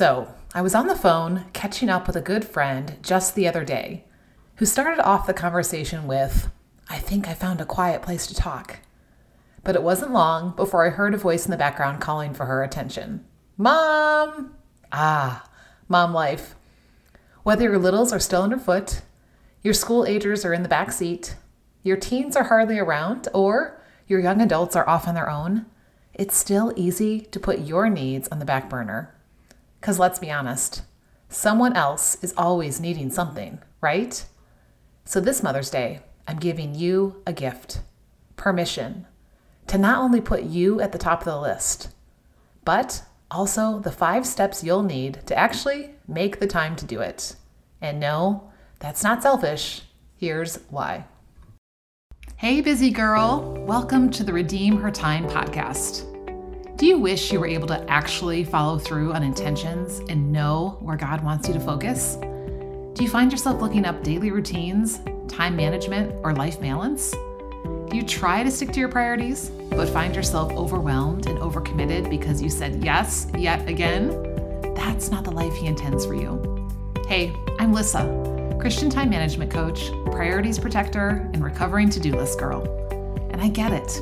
So, I was on the phone catching up with a good friend just the other day who started off the conversation with, I think I found a quiet place to talk. But it wasn't long before I heard a voice in the background calling for her attention Mom! Ah, mom life. Whether your littles are still underfoot, your school agers are in the back seat, your teens are hardly around, or your young adults are off on their own, it's still easy to put your needs on the back burner. Because let's be honest, someone else is always needing something, right? So this Mother's Day, I'm giving you a gift permission to not only put you at the top of the list, but also the five steps you'll need to actually make the time to do it. And no, that's not selfish. Here's why. Hey, busy girl. Welcome to the Redeem Her Time podcast. Do you wish you were able to actually follow through on intentions and know where God wants you to focus? Do you find yourself looking up daily routines, time management, or life balance? Do you try to stick to your priorities, but find yourself overwhelmed and overcommitted because you said yes yet again? That's not the life He intends for you. Hey, I'm Lissa, Christian time management coach, priorities protector, and recovering to do list girl. And I get it.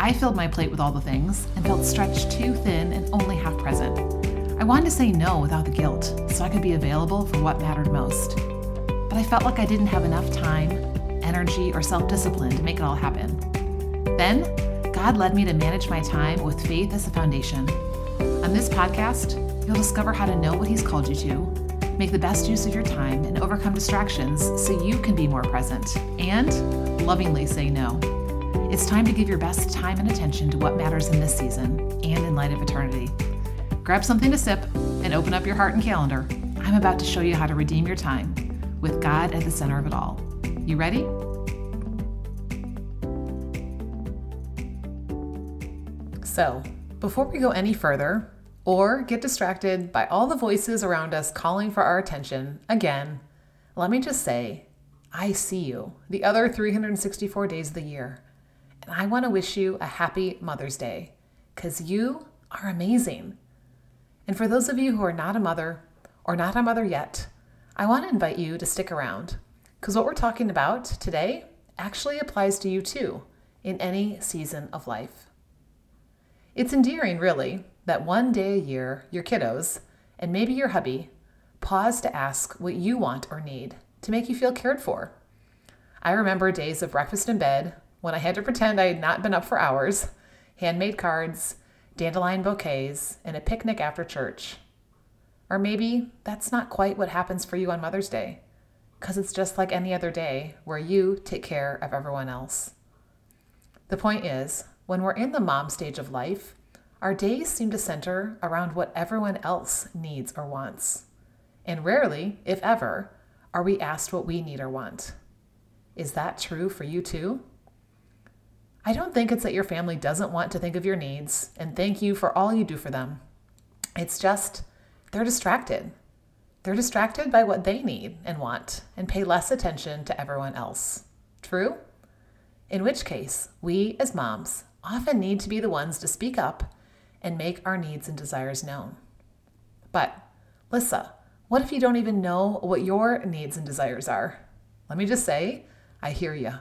I filled my plate with all the things and felt stretched too thin and only half present. I wanted to say no without the guilt so I could be available for what mattered most. But I felt like I didn't have enough time, energy, or self discipline to make it all happen. Then, God led me to manage my time with faith as a foundation. On this podcast, you'll discover how to know what He's called you to, make the best use of your time, and overcome distractions so you can be more present and lovingly say no. It's time to give your best time and attention to what matters in this season and in light of eternity. Grab something to sip and open up your heart and calendar. I'm about to show you how to redeem your time with God at the center of it all. You ready? So, before we go any further or get distracted by all the voices around us calling for our attention, again, let me just say, I see you the other 364 days of the year. I want to wish you a happy Mother's Day because you are amazing. And for those of you who are not a mother or not a mother yet, I want to invite you to stick around because what we're talking about today actually applies to you too in any season of life. It's endearing, really, that one day a year, your kiddos, and maybe your hubby, pause to ask what you want or need to make you feel cared for. I remember days of breakfast in bed when I had to pretend I had not been up for hours, handmade cards, dandelion bouquets, and a picnic after church. Or maybe that's not quite what happens for you on Mother's Day, because it's just like any other day where you take care of everyone else. The point is, when we're in the mom stage of life, our days seem to center around what everyone else needs or wants. And rarely, if ever, are we asked what we need or want. Is that true for you too? I don't think it's that your family doesn't want to think of your needs and thank you for all you do for them. It's just they're distracted. They're distracted by what they need and want and pay less attention to everyone else. True? In which case, we as moms often need to be the ones to speak up and make our needs and desires known. But, Lissa, what if you don't even know what your needs and desires are? Let me just say, I hear you.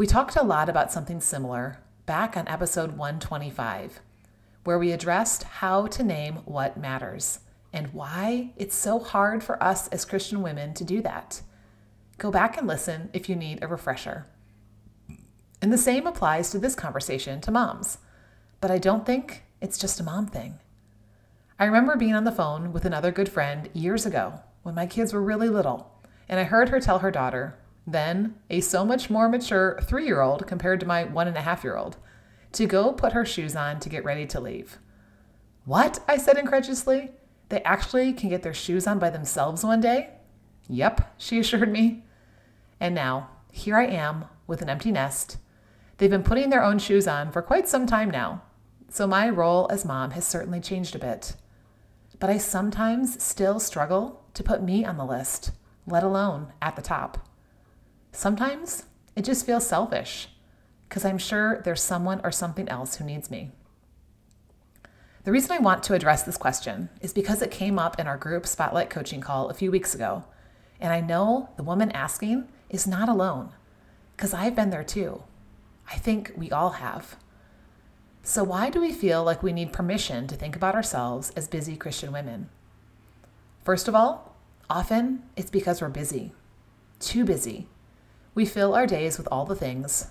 We talked a lot about something similar back on episode 125, where we addressed how to name what matters and why it's so hard for us as Christian women to do that. Go back and listen if you need a refresher. And the same applies to this conversation to moms. But I don't think it's just a mom thing. I remember being on the phone with another good friend years ago when my kids were really little, and I heard her tell her daughter, then a so much more mature three year old compared to my one and a half year old, to go put her shoes on to get ready to leave. What? I said incredulously. They actually can get their shoes on by themselves one day? Yep, she assured me. And now, here I am with an empty nest They've been putting their own shoes on for quite some time now, so my role as mom has certainly changed a bit. But I sometimes still struggle to put me on the list, let alone at the top. Sometimes it just feels selfish because I'm sure there's someone or something else who needs me. The reason I want to address this question is because it came up in our group Spotlight coaching call a few weeks ago. And I know the woman asking is not alone because I've been there too. I think we all have. So, why do we feel like we need permission to think about ourselves as busy Christian women? First of all, often it's because we're busy, too busy. We fill our days with all the things,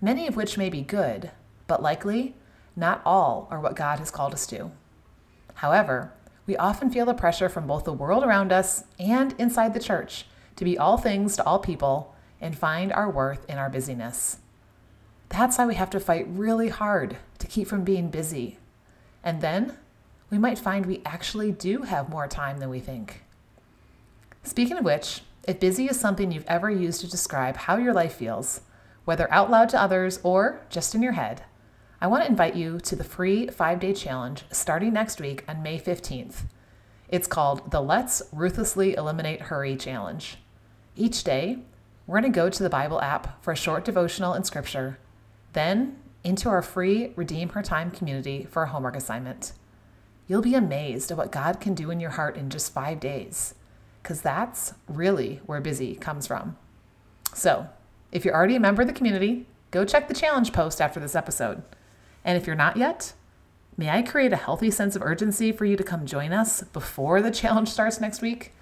many of which may be good, but likely not all are what God has called us to. However, we often feel the pressure from both the world around us and inside the church to be all things to all people and find our worth in our busyness. That's why we have to fight really hard to keep from being busy. And then we might find we actually do have more time than we think. Speaking of which, if busy is something you've ever used to describe how your life feels, whether out loud to others or just in your head, I want to invite you to the free five day challenge starting next week on May 15th. It's called the Let's Ruthlessly Eliminate Hurry Challenge. Each day, we're going to go to the Bible app for a short devotional and scripture, then into our free Redeem Her Time community for a homework assignment. You'll be amazed at what God can do in your heart in just five days, because that's really where busy comes from. So, if you're already a member of the community, go check the challenge post after this episode. And if you're not yet, may I create a healthy sense of urgency for you to come join us before the challenge starts next week?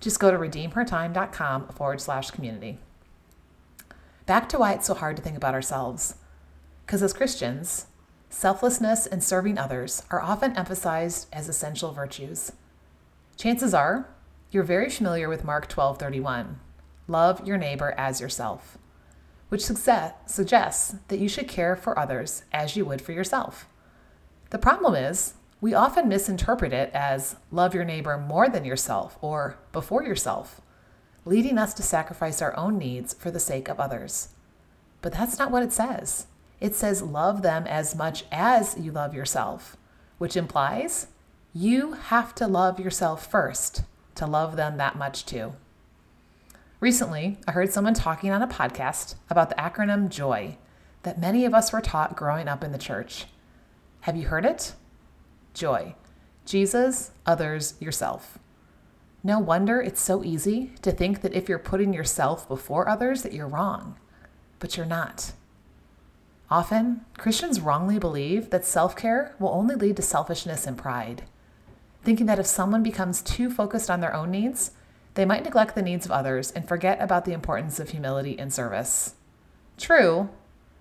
Just go to redeemhertime.com forward slash community. Back to why it's so hard to think about ourselves. Because as Christians, selflessness and serving others are often emphasized as essential virtues. Chances are you're very familiar with Mark 12:31. Love your neighbor as yourself which suggests that you should care for others as you would for yourself. The problem is, we often misinterpret it as love your neighbor more than yourself or before yourself, leading us to sacrifice our own needs for the sake of others. But that's not what it says. It says love them as much as you love yourself, which implies you have to love yourself first to love them that much too. Recently, I heard someone talking on a podcast about the acronym JOY that many of us were taught growing up in the church. Have you heard it? JOY Jesus, others, yourself. No wonder it's so easy to think that if you're putting yourself before others that you're wrong, but you're not. Often, Christians wrongly believe that self-care will only lead to selfishness and pride, thinking that if someone becomes too focused on their own needs, they might neglect the needs of others and forget about the importance of humility and service. True,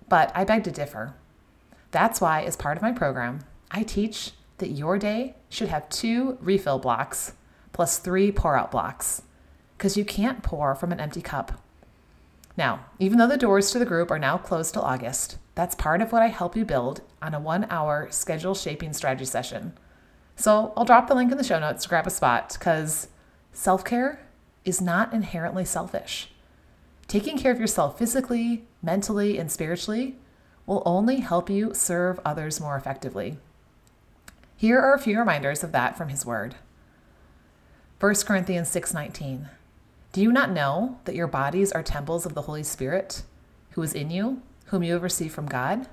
but I beg to differ. That's why, as part of my program, I teach that your day should have two refill blocks plus three pour out blocks, because you can't pour from an empty cup. Now, even though the doors to the group are now closed till August, that's part of what I help you build on a one hour schedule shaping strategy session. So I'll drop the link in the show notes to grab a spot because Self care is not inherently selfish. Taking care of yourself physically, mentally, and spiritually will only help you serve others more effectively. Here are a few reminders of that from his word. 1 Corinthians 6:19. Do you not know that your bodies are temples of the Holy Spirit, who is in you, whom you have received from God?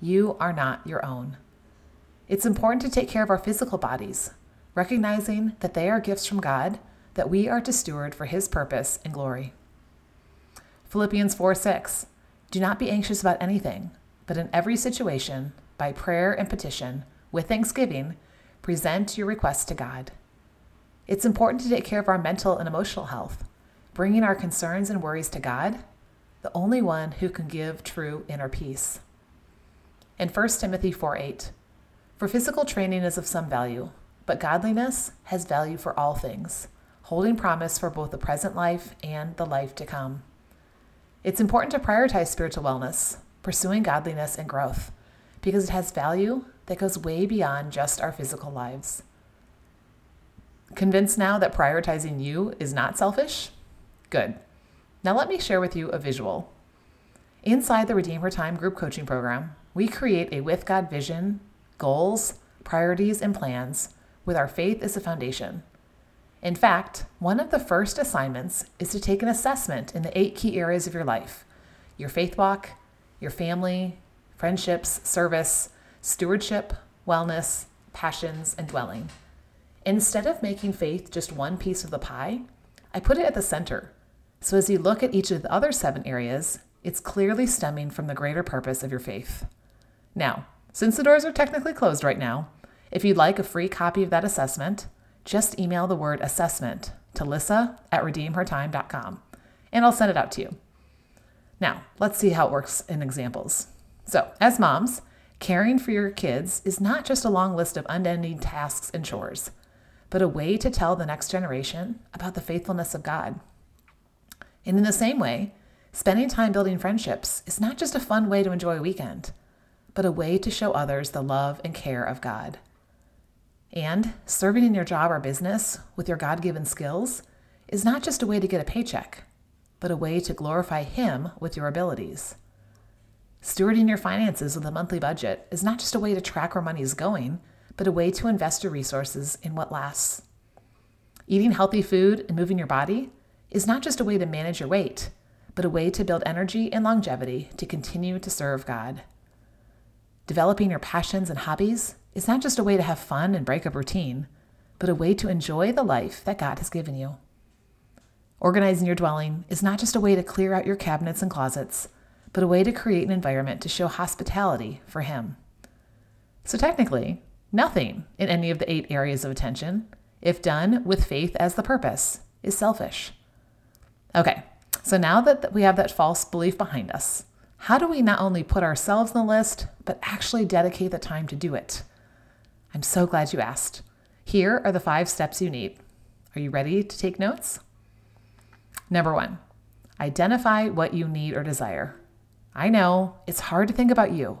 You are not your own. It's important to take care of our physical bodies, recognizing that they are gifts from God that we are to steward for his purpose and glory. Philippians 4 6. Do not be anxious about anything, but in every situation, by prayer and petition, with thanksgiving, present your requests to God. It's important to take care of our mental and emotional health, bringing our concerns and worries to God, the only one who can give true inner peace. In 1 Timothy 4 8, for physical training is of some value, but godliness has value for all things holding promise for both the present life and the life to come. It's important to prioritize spiritual wellness, pursuing godliness and growth, because it has value that goes way beyond just our physical lives. Convinced now that prioritizing you is not selfish? Good. Now let me share with you a visual. Inside the Redeem Her Time group coaching program, we create a with God vision, goals, priorities, and plans with our faith as a foundation. In fact, one of the first assignments is to take an assessment in the eight key areas of your life your faith walk, your family, friendships, service, stewardship, wellness, passions, and dwelling. Instead of making faith just one piece of the pie, I put it at the center. So as you look at each of the other seven areas, it's clearly stemming from the greater purpose of your faith. Now, since the doors are technically closed right now, if you'd like a free copy of that assessment, just email the word assessment to lissa at redeemhertime.com and I'll send it out to you. Now, let's see how it works in examples. So, as moms, caring for your kids is not just a long list of unending tasks and chores, but a way to tell the next generation about the faithfulness of God. And in the same way, spending time building friendships is not just a fun way to enjoy a weekend, but a way to show others the love and care of God. And serving in your job or business with your God given skills is not just a way to get a paycheck, but a way to glorify Him with your abilities. Stewarding your finances with a monthly budget is not just a way to track where money is going, but a way to invest your resources in what lasts. Eating healthy food and moving your body is not just a way to manage your weight, but a way to build energy and longevity to continue to serve God. Developing your passions and hobbies is not just a way to have fun and break up routine, but a way to enjoy the life that God has given you. Organizing your dwelling is not just a way to clear out your cabinets and closets, but a way to create an environment to show hospitality for Him. So, technically, nothing in any of the eight areas of attention, if done with faith as the purpose, is selfish. Okay, so now that we have that false belief behind us, how do we not only put ourselves on the list, but actually dedicate the time to do it? I'm so glad you asked. Here are the five steps you need. Are you ready to take notes? Number one, identify what you need or desire. I know it's hard to think about you,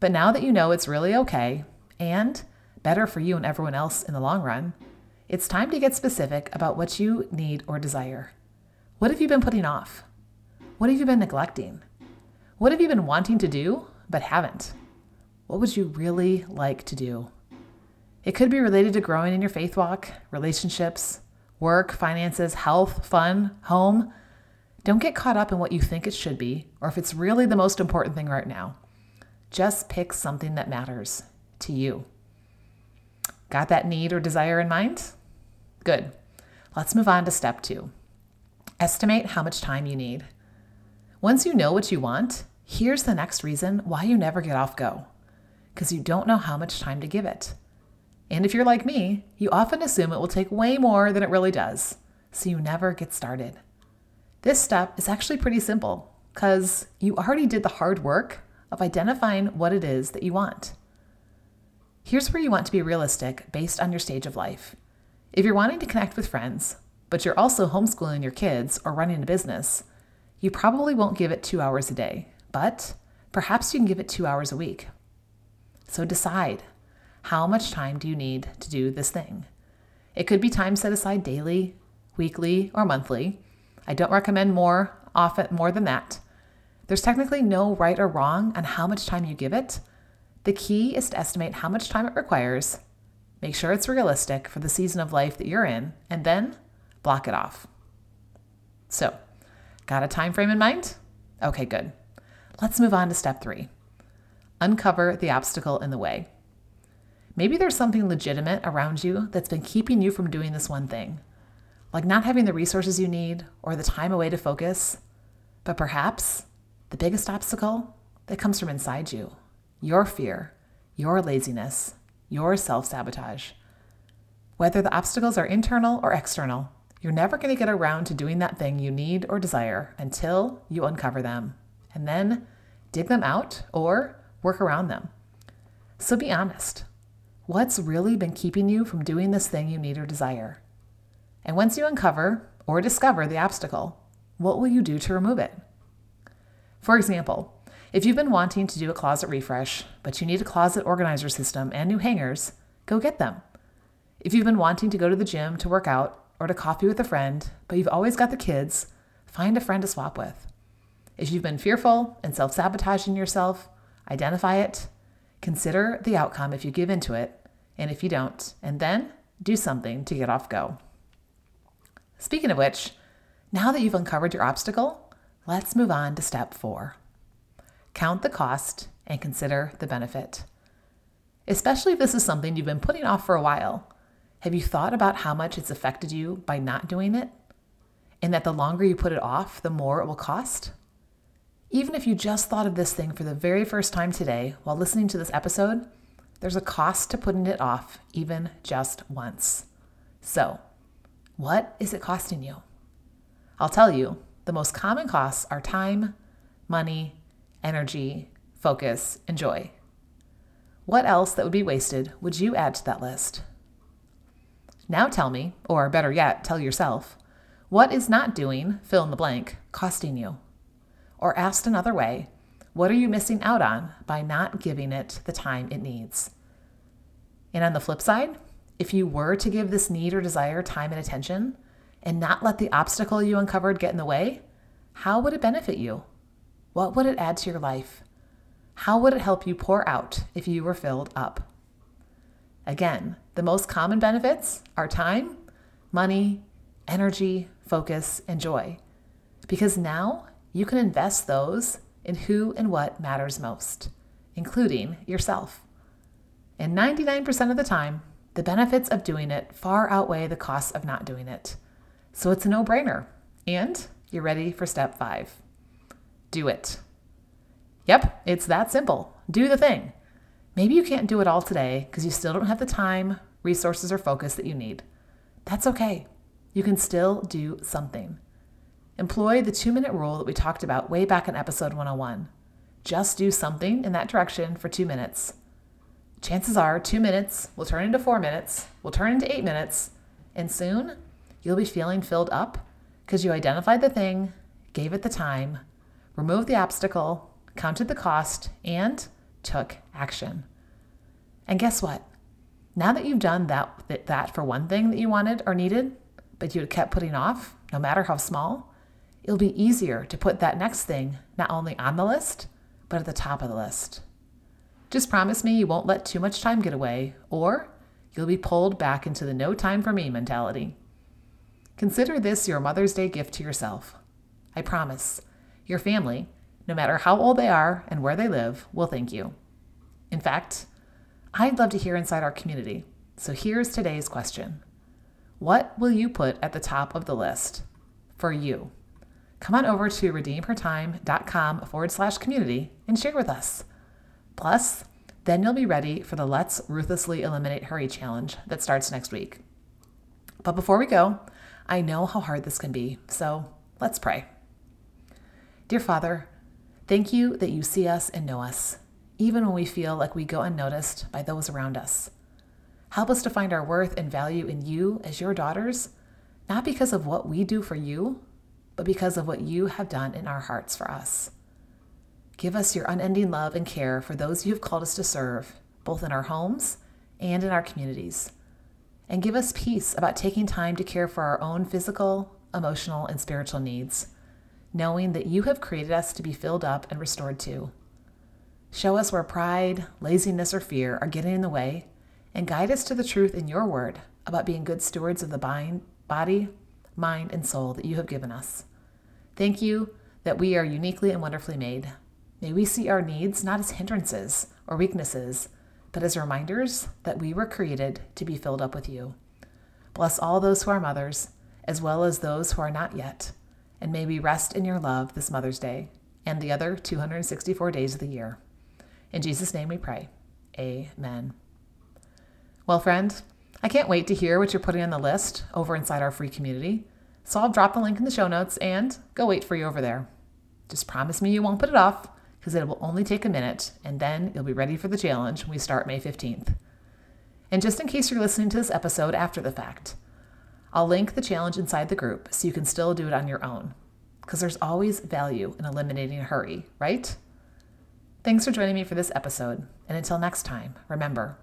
but now that you know it's really okay and better for you and everyone else in the long run, it's time to get specific about what you need or desire. What have you been putting off? What have you been neglecting? What have you been wanting to do but haven't? What would you really like to do? It could be related to growing in your faith walk, relationships, work, finances, health, fun, home. Don't get caught up in what you think it should be or if it's really the most important thing right now. Just pick something that matters to you. Got that need or desire in mind? Good. Let's move on to step two. Estimate how much time you need. Once you know what you want, here's the next reason why you never get off go because you don't know how much time to give it. And if you're like me, you often assume it will take way more than it really does, so you never get started. This step is actually pretty simple because you already did the hard work of identifying what it is that you want. Here's where you want to be realistic based on your stage of life. If you're wanting to connect with friends, but you're also homeschooling your kids or running a business, you probably won't give it two hours a day, but perhaps you can give it two hours a week. So decide how much time do you need to do this thing? It could be time set aside daily, weekly, or monthly. I don't recommend more often more than that. There's technically no right or wrong on how much time you give it. The key is to estimate how much time it requires, make sure it's realistic for the season of life that you're in, and then block it off. So, got a time frame in mind? Okay, good. Let's move on to step 3. Uncover the obstacle in the way. Maybe there's something legitimate around you that's been keeping you from doing this one thing, like not having the resources you need or the time away to focus. But perhaps the biggest obstacle that comes from inside you your fear, your laziness, your self sabotage. Whether the obstacles are internal or external, you're never going to get around to doing that thing you need or desire until you uncover them and then dig them out or work around them. So be honest. What's really been keeping you from doing this thing you need or desire? And once you uncover or discover the obstacle, what will you do to remove it? For example, if you've been wanting to do a closet refresh, but you need a closet organizer system and new hangers, go get them. If you've been wanting to go to the gym to work out or to coffee with a friend, but you've always got the kids, find a friend to swap with. If you've been fearful and self sabotaging yourself, identify it Consider the outcome if you give into it and if you don't, and then do something to get off go. Speaking of which, now that you've uncovered your obstacle, let's move on to step four. Count the cost and consider the benefit. especially if this is something you've been putting off for a while. Have you thought about how much it's affected you by not doing it? And that the longer you put it off, the more it will cost? Even if you just thought of this thing for the very first time today while listening to this episode, there's a cost to putting it off, even just once. So, what is it costing you? I'll tell you, the most common costs are time, money, energy, focus, and joy. What else that would be wasted would you add to that list? Now tell me, or better yet, tell yourself, what is not doing, fill in the blank, costing you? Or asked another way, what are you missing out on by not giving it the time it needs? And on the flip side, if you were to give this need or desire time and attention and not let the obstacle you uncovered get in the way, how would it benefit you? What would it add to your life? How would it help you pour out if you were filled up? Again, the most common benefits are time, money, energy, focus, and joy. Because now you can invest those in who and what matters most, including yourself. And 99% of the time, the benefits of doing it far outweigh the costs of not doing it. So it's a no brainer. And you're ready for step five do it. Yep, it's that simple. Do the thing. Maybe you can't do it all today because you still don't have the time, resources, or focus that you need. That's okay. You can still do something. Employ the two minute rule that we talked about way back in episode 101. Just do something in that direction for two minutes. Chances are, two minutes will turn into four minutes, will turn into eight minutes, and soon you'll be feeling filled up because you identified the thing, gave it the time, removed the obstacle, counted the cost, and took action. And guess what? Now that you've done that, that for one thing that you wanted or needed, but you kept putting off, no matter how small, it'll be easier to put that next thing not only on the list, but at the top of the list. Just promise me you won't let too much time get away, or you'll be pulled back into the no time for me mentality. Consider this your Mother's Day gift to yourself. I promise, your family, no matter how old they are and where they live, will thank you. In fact, I'd love to hear inside our community. So here's today's question What will you put at the top of the list for you? Come on over to redeemhertime.com forward slash community and share with us. Plus, then you'll be ready for the Let's Ruthlessly Eliminate Hurry challenge that starts next week. But before we go, I know how hard this can be, so let's pray. Dear Father, thank you that you see us and know us, even when we feel like we go unnoticed by those around us. Help us to find our worth and value in you as your daughters, not because of what we do for you, but because of what you have done in our hearts for us. Give us your unending love and care for those you have called us to serve, both in our homes and in our communities. And give us peace about taking time to care for our own physical, emotional, and spiritual needs knowing that you have created us to be filled up and restored to. Show us where pride, laziness, or fear are getting in the way, and guide us to the truth in your word about being good stewards of the body, mind, and soul that you have given us. Thank you that we are uniquely and wonderfully made. May we see our needs not as hindrances or weaknesses, but as reminders that we were created to be filled up with you. Bless all those who are mothers, as well as those who are not yet and may we rest in your love this Mother's Day and the other 264 days of the year. In Jesus' name we pray. Amen. Well, friend, I can't wait to hear what you're putting on the list over inside our free community. So I'll drop the link in the show notes and go wait for you over there. Just promise me you won't put it off because it will only take a minute and then you'll be ready for the challenge when we start May 15th. And just in case you're listening to this episode after the fact, I'll link the challenge inside the group so you can still do it on your own. Because there's always value in eliminating a hurry, right? Thanks for joining me for this episode. And until next time, remember,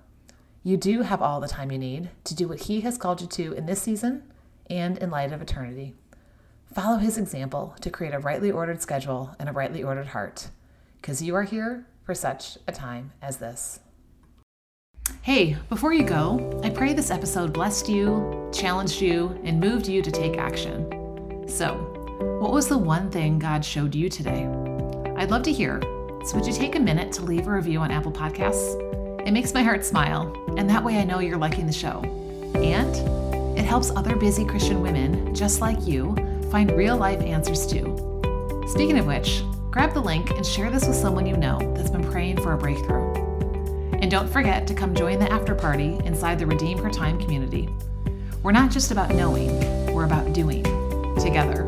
you do have all the time you need to do what He has called you to in this season and in light of eternity. Follow His example to create a rightly ordered schedule and a rightly ordered heart, because you are here for such a time as this. Hey, before you go, I pray this episode blessed you, challenged you, and moved you to take action. So, what was the one thing God showed you today? I'd love to hear. So, would you take a minute to leave a review on Apple Podcasts? It makes my heart smile, and that way I know you're liking the show. And it helps other busy Christian women just like you find real life answers too. Speaking of which, grab the link and share this with someone you know that's been praying for a breakthrough. And don't forget to come join the after party inside the Redeem Her Time community. We're not just about knowing, we're about doing together.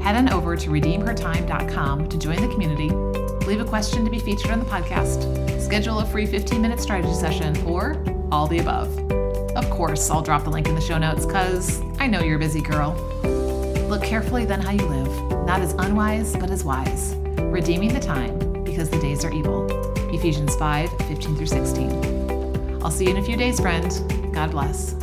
Head on over to redeemhertime.com to join the community, leave a question to be featured on the podcast, schedule a free 15 minute strategy session, or all the above. Of course, I'll drop the link in the show notes because I know you're a busy girl. Look carefully then how you live, not as unwise, but as wise, redeeming the time because the days are evil. Ephesians 5 15 through 16. I'll see you in a few days, friend. God bless.